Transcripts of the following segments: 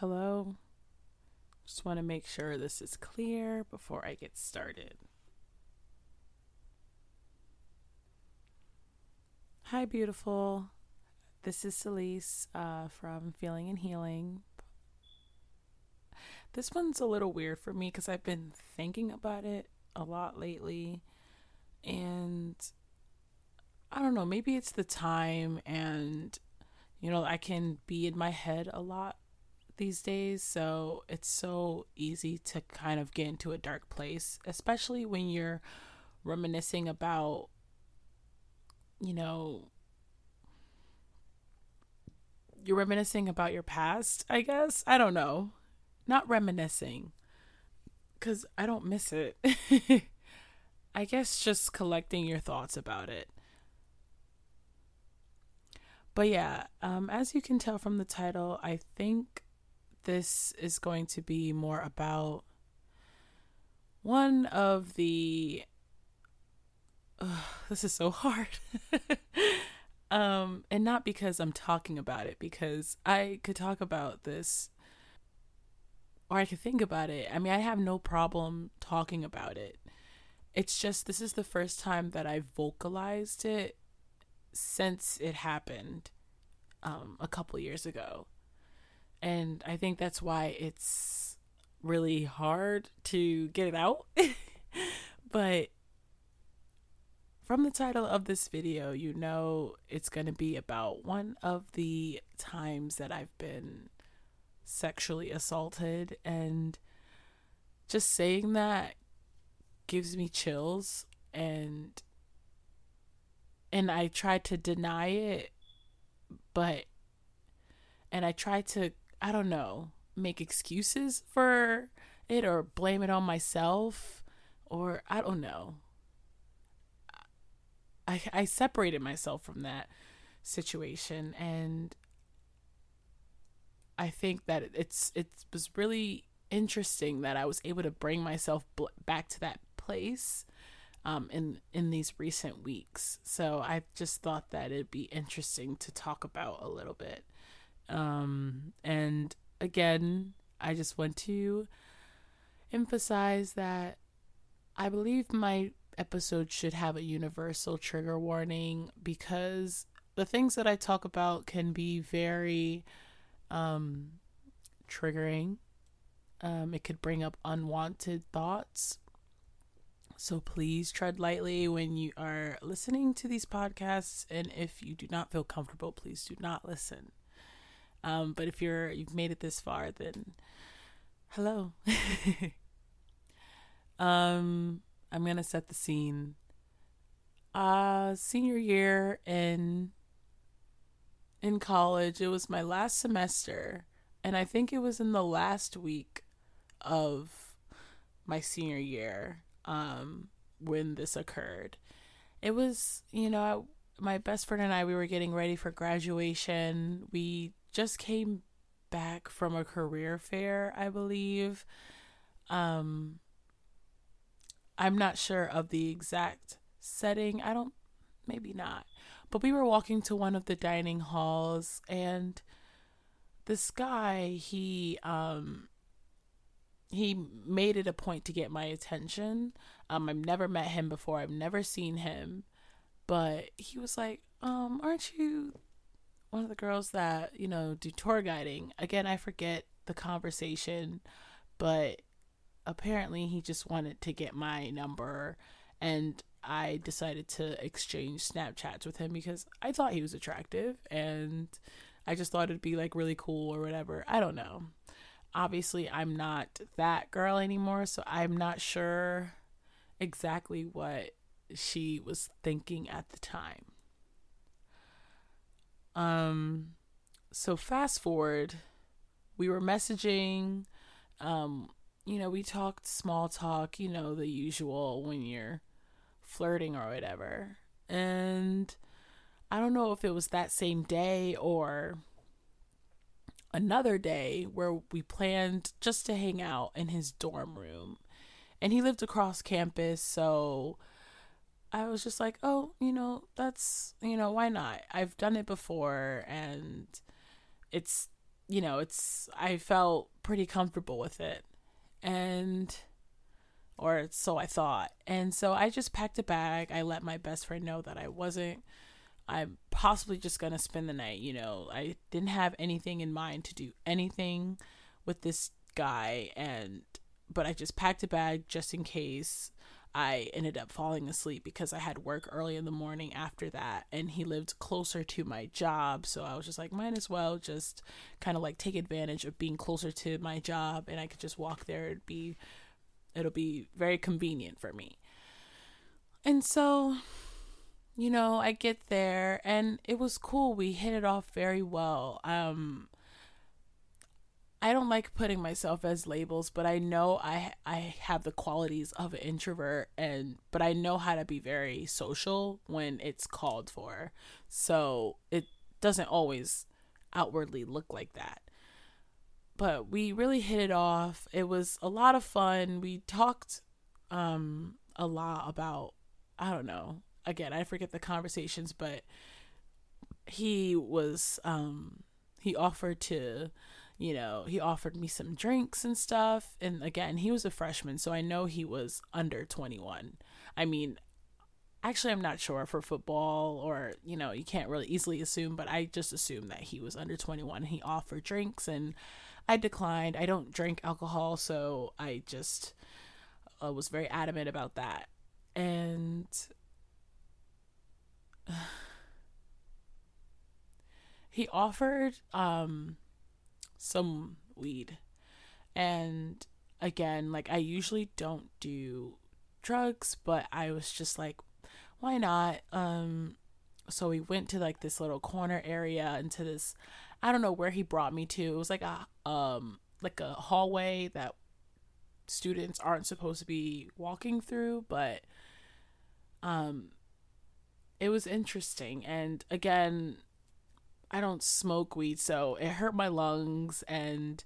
Hello? Just want to make sure this is clear before I get started. Hi, beautiful. This is Celise uh, from Feeling and Healing. This one's a little weird for me because I've been thinking about it a lot lately. And I don't know, maybe it's the time and, you know, I can be in my head a lot these days, so it's so easy to kind of get into a dark place, especially when you're reminiscing about, you know, you're reminiscing about your past, I guess. I don't know. Not reminiscing, because I don't miss it. I guess just collecting your thoughts about it. But yeah, um, as you can tell from the title, I think this is going to be more about one of the this is so hard. Um and not because i'm talking about it because i could talk about this or i could think about it. I mean i have no problem talking about it. It's just this is the first time that i vocalized it since it happened um a couple years ago and I think that's why it's really hard to get it out. but from the title of this video, you know it's going to be about one of the times that I've been sexually assaulted and just saying that gives me chills and and I tried to deny it but and I tried to I don't know, make excuses for it or blame it on myself or I don't know. I I separated myself from that situation and I think that it's it was really interesting that I was able to bring myself back to that place um, in in these recent weeks. So I just thought that it'd be interesting to talk about a little bit. Um, and again, I just want to emphasize that I believe my episode should have a universal trigger warning because the things that I talk about can be very um, triggering. Um, it could bring up unwanted thoughts. So please tread lightly when you are listening to these podcasts. And if you do not feel comfortable, please do not listen. Um, but if you're you've made it this far, then hello. um, I'm gonna set the scene. Uh, senior year in in college, it was my last semester, and I think it was in the last week of my senior year um, when this occurred. It was, you know, my best friend and I, we were getting ready for graduation. We just came back from a career fair, I believe. Um, I'm not sure of the exact setting. I don't, maybe not. But we were walking to one of the dining halls, and this guy, he, um, he made it a point to get my attention. Um, I've never met him before. I've never seen him, but he was like, um, aren't you one of the girls that you know do tour guiding. Again i forget the conversation but apparently he just wanted to get my number and i decided to exchange snapchats with him because i thought he was attractive and i just thought it'd be like really cool or whatever. I don't know. Obviously i'm not that girl anymore so i'm not sure exactly what she was thinking at the time um, so fast forward, we were messaging. Um, you know, we talked small talk, you know, the usual when you're flirting or whatever. And I don't know if it was that same day or another day where we planned just to hang out in his dorm room. And he lived across campus, so I was just like, oh, you know, that's, you know, why not? I've done it before and it's you know, it's I felt pretty comfortable with it. And or so I thought. And so I just packed a bag. I let my best friend know that I wasn't I'm possibly just going to spend the night, you know. I didn't have anything in mind to do anything with this guy and but I just packed a bag just in case I ended up falling asleep because I had work early in the morning after that and he lived closer to my job so I was just like might as well just kind of like take advantage of being closer to my job and I could just walk there it'd be it'll be very convenient for me. And so you know, I get there and it was cool. We hit it off very well. Um I don't like putting myself as labels, but I know I I have the qualities of an introvert and but I know how to be very social when it's called for. So it doesn't always outwardly look like that. But we really hit it off. It was a lot of fun. We talked um a lot about I don't know. Again, I forget the conversations, but he was um he offered to you know, he offered me some drinks and stuff. And again, he was a freshman, so I know he was under 21. I mean, actually, I'm not sure for football or, you know, you can't really easily assume, but I just assumed that he was under 21. He offered drinks and I declined. I don't drink alcohol, so I just uh, was very adamant about that. And. he offered um some weed. And again, like I usually don't do drugs, but I was just like, why not? Um so we went to like this little corner area into this I don't know where he brought me to. It was like a um like a hallway that students aren't supposed to be walking through, but um it was interesting and again I don't smoke weed, so it hurt my lungs. And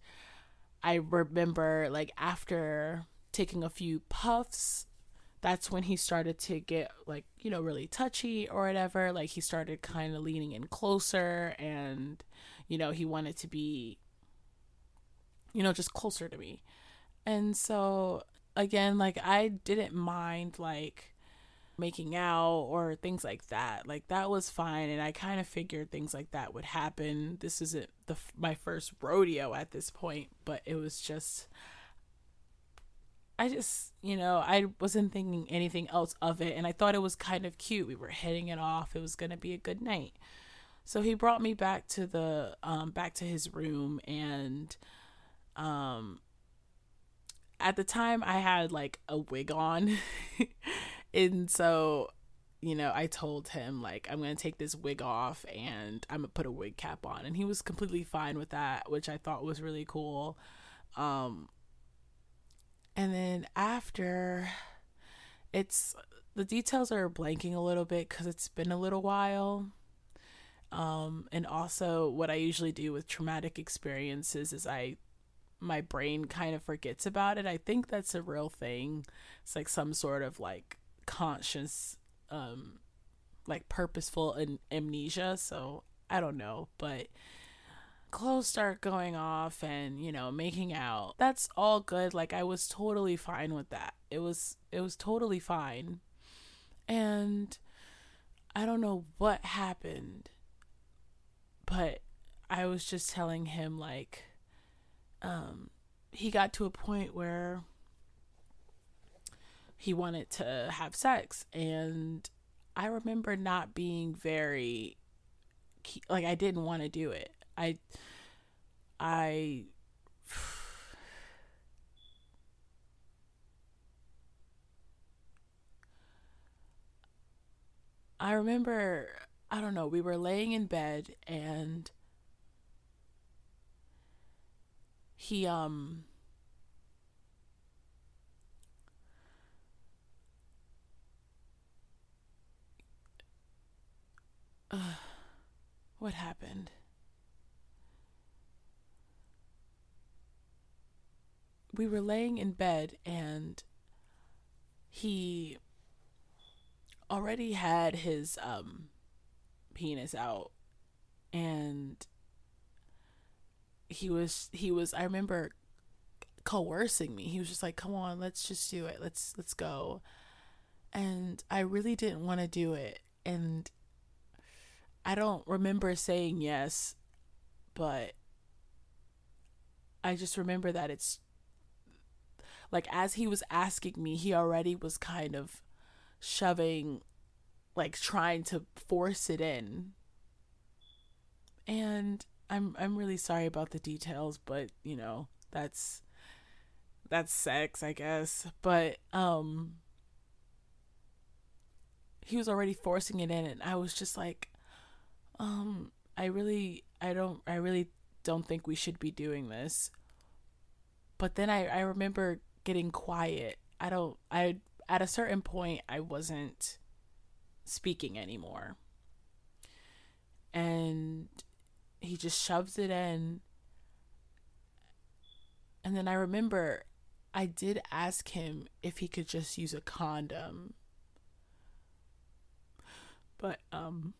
I remember, like, after taking a few puffs, that's when he started to get, like, you know, really touchy or whatever. Like, he started kind of leaning in closer and, you know, he wanted to be, you know, just closer to me. And so, again, like, I didn't mind, like, making out or things like that. Like that was fine and I kind of figured things like that would happen. This isn't the my first rodeo at this point, but it was just I just, you know, I wasn't thinking anything else of it and I thought it was kind of cute. We were hitting it off. It was going to be a good night. So he brought me back to the um back to his room and um at the time I had like a wig on And so, you know, I told him like I'm going to take this wig off and I'm going to put a wig cap on and he was completely fine with that, which I thought was really cool. Um and then after it's the details are blanking a little bit cuz it's been a little while. Um and also what I usually do with traumatic experiences is I my brain kind of forgets about it. I think that's a real thing. It's like some sort of like conscious um like purposeful and amnesia so i don't know but clothes start going off and you know making out. That's all good. Like i was totally fine with that. It was it was totally fine. And i don't know what happened but i was just telling him like um he got to a point where he wanted to have sex. And i remember not being very like i didn't want to do it. I i I remember, I don't know, we were laying in bed and he, um, Uh, what happened? We were laying in bed and he already had his um penis out and he was he was I remember coercing me. He was just like, "Come on, let's just do it. Let's let's go." And I really didn't want to do it. And I don't remember saying yes, but I just remember that it's like as he was asking me, he already was kind of shoving like trying to force it in. And I'm I'm really sorry about the details, but you know, that's that's sex, I guess. But um he was already forcing it in and I was just like um I really I don't I really don't think we should be doing this. But then I I remember getting quiet. I don't I at a certain point I wasn't speaking anymore. And he just shoves it in. And then I remember I did ask him if he could just use a condom. But um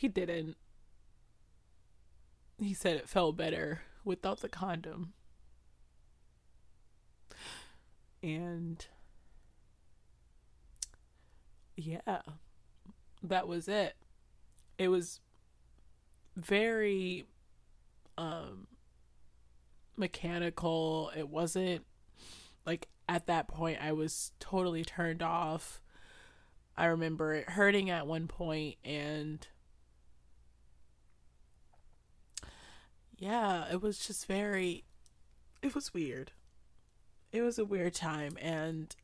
he didn't. He said it felt better without the condom. And yeah, that was it. It was very um mechanical. It wasn't like at that point I was totally turned off. I remember it hurting at one point and yeah, it was just very it was weird. It was a weird time and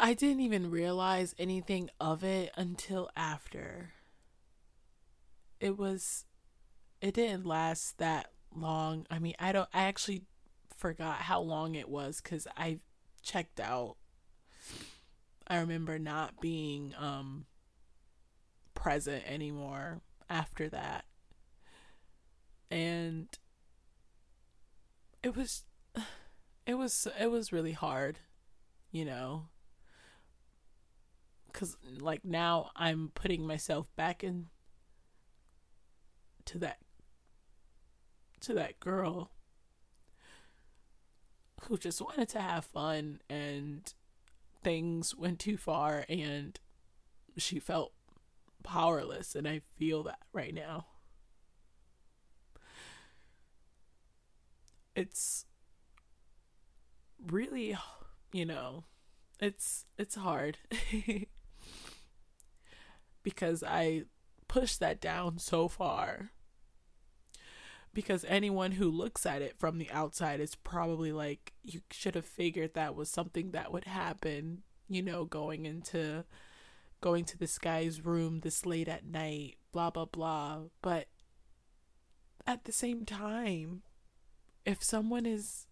I didn't even realize anything of it until after. It was it didn't last that long. I mean, I don't I actually forgot how long it was cuz I checked out. I remember not being um present anymore after that. And it was it was it was really hard, you know because like now I'm putting myself back in to that to that girl who just wanted to have fun and things went too far and she felt powerless and I feel that right now. It's really, you know, it's it's hard. because I pushed that down so far. Because anyone who looks at it from the outside is probably like, you should have figured that was something that would happen, you know, going into going to this guy's room this late at night, blah, blah, blah. But at the same time, if someone is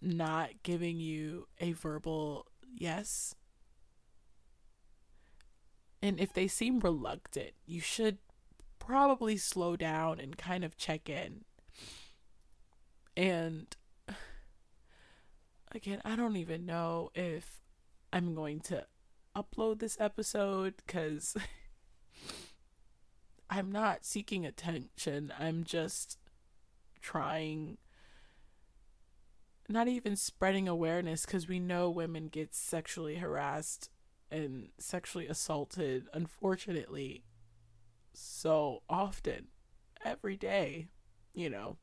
not giving you a verbal yes, and if they seem reluctant, you should probably slow down and kind of check in. And again, I don't even know if I'm going to upload this episode because I'm not seeking attention. I'm just trying not even spreading awareness because we know women get sexually harassed and sexually assaulted, unfortunately, so often, every day, you know,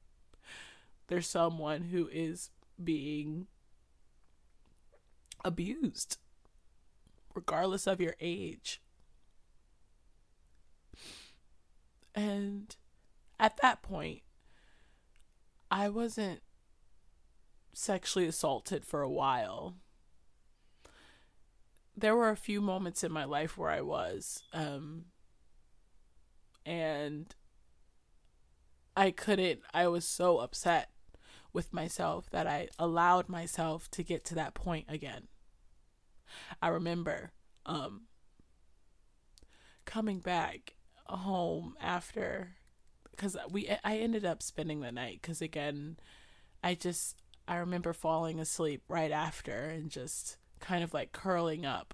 there's someone who is being abused, regardless of your age. And at that point, I wasn't sexually assaulted for a while there were a few moments in my life where I was, um, and I couldn't, I was so upset with myself that I allowed myself to get to that point again. I remember, um, coming back home after, because we, I ended up spending the night, because again, I just, I remember falling asleep right after and just, kind of like curling up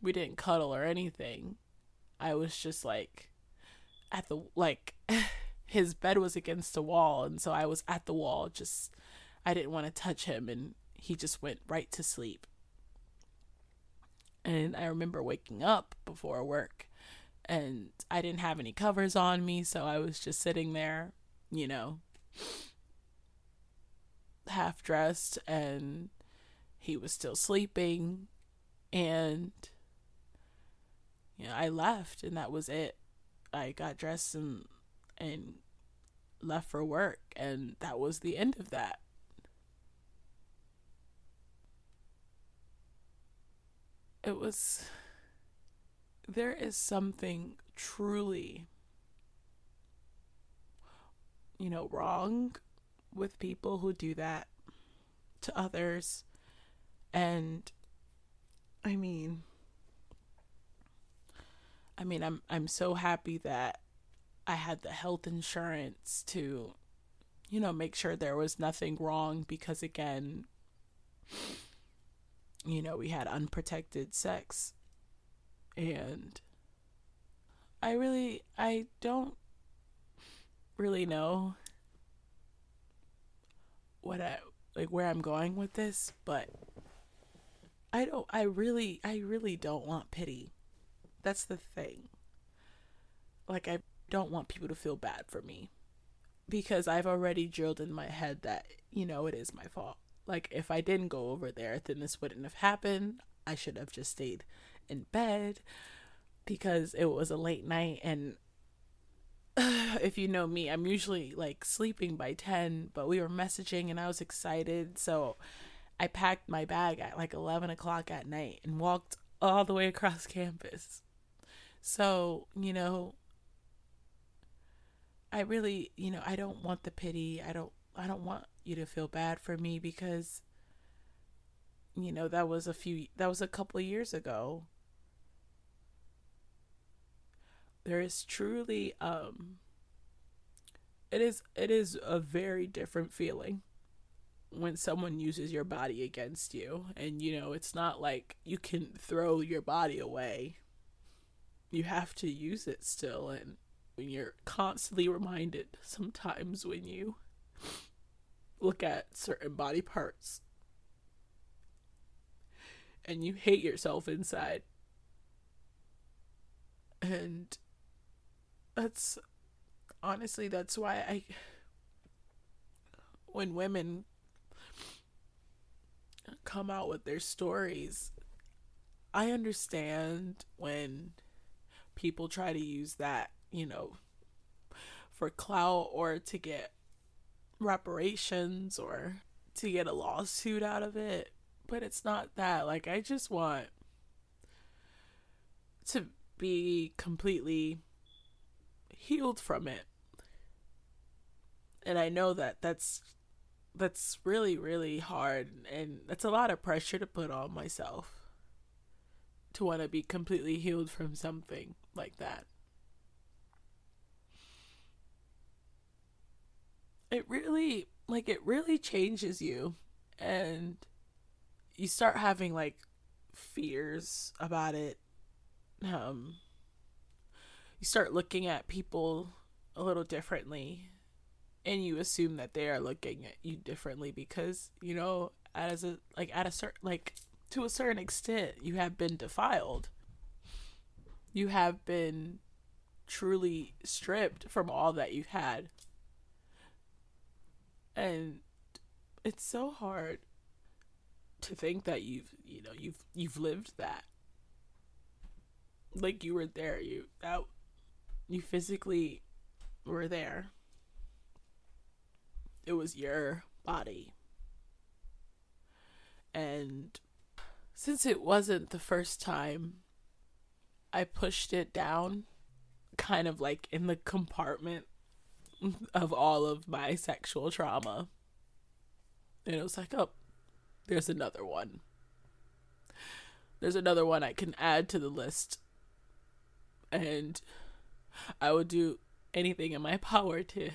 we didn't cuddle or anything. I was just like at the like his bed was against the wall and so I was at the wall just I didn't want to touch him and he just went right to sleep. And I remember waking up before work and I didn't have any covers on me, so I was just sitting there, you know, half dressed and he was still sleeping and you know, I left and that was it. I got dressed and and left for work and that was the end of that. It was there is something truly you know wrong with people who do that to others. And i mean i mean i'm i'm so happy that i had the health insurance to you know make sure there was nothing wrong because again you know we had unprotected sex and I really I don't really know what I like where I'm going with this, but I don't I really I really don't want pity. That's the thing. Like I don't want people to feel bad for me because I've already drilled in my head that you know it is my fault. Like if I didn't go over there, then this wouldn't have happened. I should have just stayed in bed because it was a late night and if you know me, I'm usually like sleeping by 10, but we were messaging and I was excited. So I packed my bag at like 11 o'clock at night and walked all the way across campus. So, you know, I really, you know, I don't want the pity. I don't, I don't want you to feel bad for me because, you know, that was a few, that was a couple years ago. There is truly um it is it is a very different feeling when someone uses your body against you. And you know it's not like you can throw your body away. You have to use it still and when you're constantly reminded sometimes when you look at certain body parts and you hate yourself inside. And that's honestly that's why I when women come out with their stories I understand when people try to use that, you know, for clout or to get reparations or to get a lawsuit out of it, but it's not that. Like I just want to be completely healed from it. And I know that that's that's really really hard and that's a lot of pressure to put on myself to want to be completely healed from something like that. It really like it really changes you and you start having like fears about it. Um you start looking at people a little differently and you assume that they are looking at you differently because you know as a like at a certain like to a certain extent you have been defiled. You have been truly stripped from all that you've had and it's so hard to think that you've you know you've you've lived that like you were there you that you physically were there. It was your body. And since it wasn't the first time, I pushed it down, kind of like in the compartment of all of my sexual trauma. And it was like, oh, there's another one. There's another one I can add to the list. And I would do anything in my power to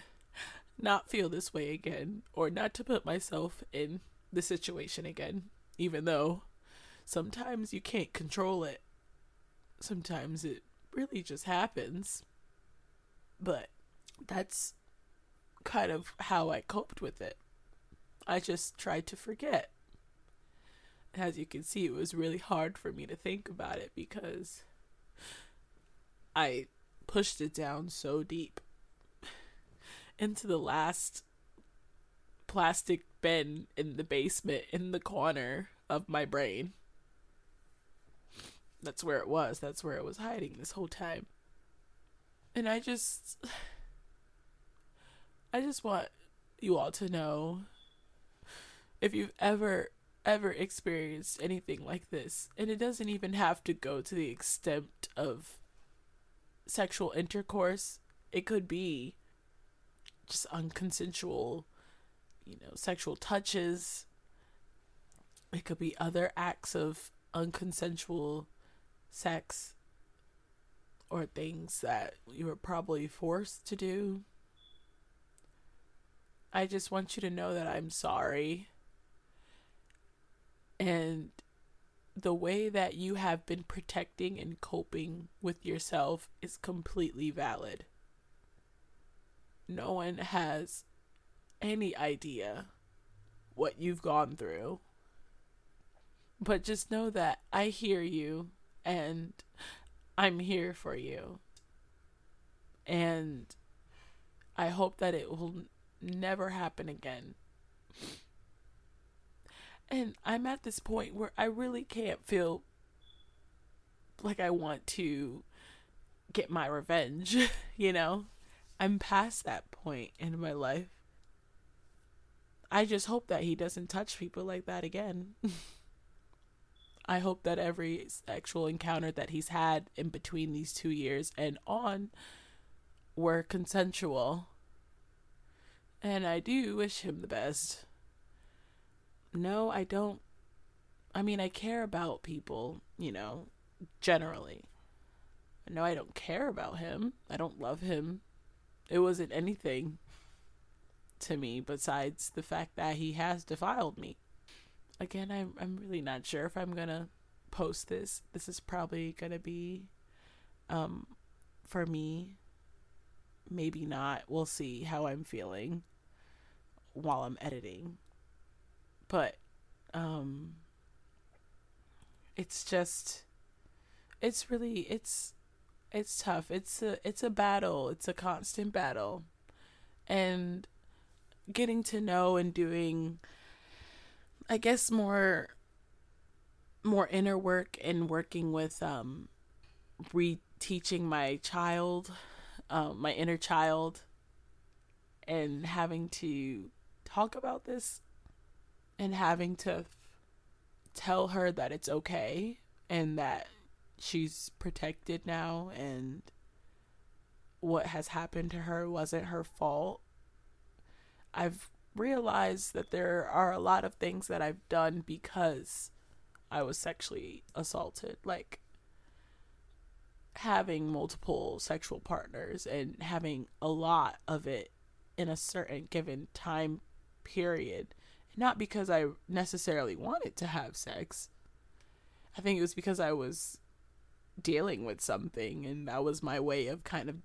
not feel this way again or not to put myself in the situation again, even though sometimes you can't control it. Sometimes it really just happens. But that's kind of how I coped with it. I just tried to forget. As you can see, it was really hard for me to think about it because I pushed it down so deep into the last plastic bin in the basement in the corner of my brain. That's where it was. That's where it was hiding this whole time. And I just I just want you all to know if you've ever ever experienced anything like this and it doesn't even have to go to the extent of sexual intercourse it could be just unconsensual you know sexual touches. It could be other acts of unconsensual sex or things that you were probably forced to do I just want you to know that I'm sorry. And the way that you have been protecting and coping with yourself is completely valid. No one has any idea what you've gone through. But just know that I hear you and I'm here for you. And I hope that it will never happen again. And I'm at this point where I really can't feel like I want to get my revenge, you know? I'm past that point in my life. I just hope that he doesn't touch people like that again. I hope that every sexual encounter that he's had in between these two years and on were consensual and I do wish him the best. No, I don't. I mean, I care about people, you know, generally. No, I don't care about him. I don't love him. It wasn't anything to me besides the fact that he has defiled me. Again, I'm I'm really not sure if I'm gonna post this. This is probably gonna be um for me. Maybe not. We'll see how I'm feeling while I'm editing. But um it's just it's really it's it's tough. It's a it's a battle. It's a constant battle. And getting to know and doing I guess more more inner work and working with um reteaching my child, um, my inner child and having to talk about this and having to tell her that it's okay and that she's protected now and what has happened to her wasn't her fault. I've realized that there are a lot of things that I've done because I was sexually assaulted, like having multiple sexual partners and having a lot of it in a certain given time period. Not because I necessarily wanted to have sex. I think it was because I was dealing with something and that was my way of kind of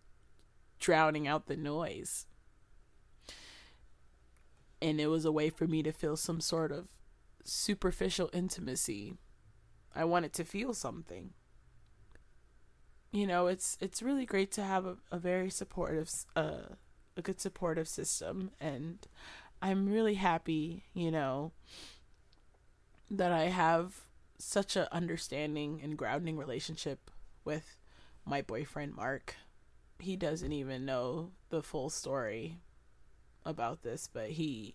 drowning out the noise. And it was a way for me to feel some sort of superficial intimacy. I wanted to feel something. You know, it's it's really great to have a, a very supportive uh, a good supportive system and I'm really happy, you know, that I have such a understanding and grounding relationship with my boyfriend Mark. He doesn't even know the full story about this, but he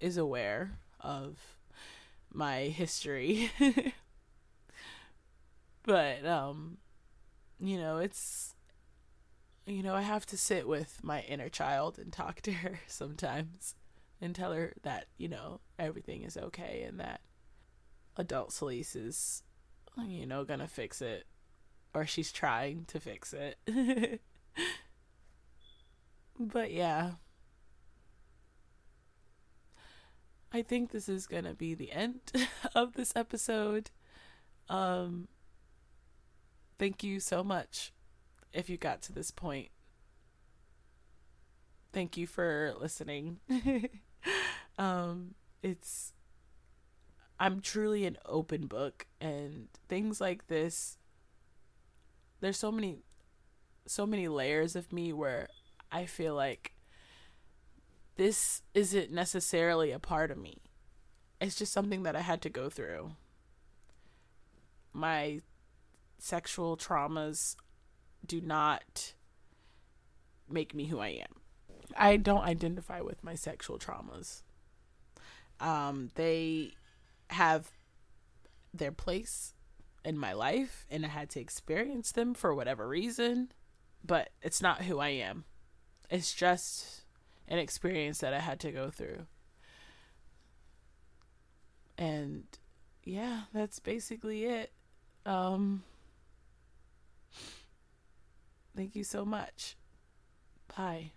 is aware of my history. but um you know, it's you know, I have to sit with my inner child and talk to her sometimes and tell her that, you know, everything is okay and that adult Celise is, you know, gonna fix it. Or she's trying to fix it. but yeah. I think this is gonna be the end of this episode. Um thank you so much if you got to this point. Thank you for listening. um it's I'm truly an open book and things like this there's so many so many layers of me where I feel like this isn't necessarily a part of me. It's just something that I had to go through. My sexual traumas do not make me who I am. I don't identify with my sexual traumas. Um, they have their place in my life and I had to experience them for whatever reason, but it's not who I am. It's just an experience that I had to go through. And yeah, that's basically it. Um Thank you so much. Bye.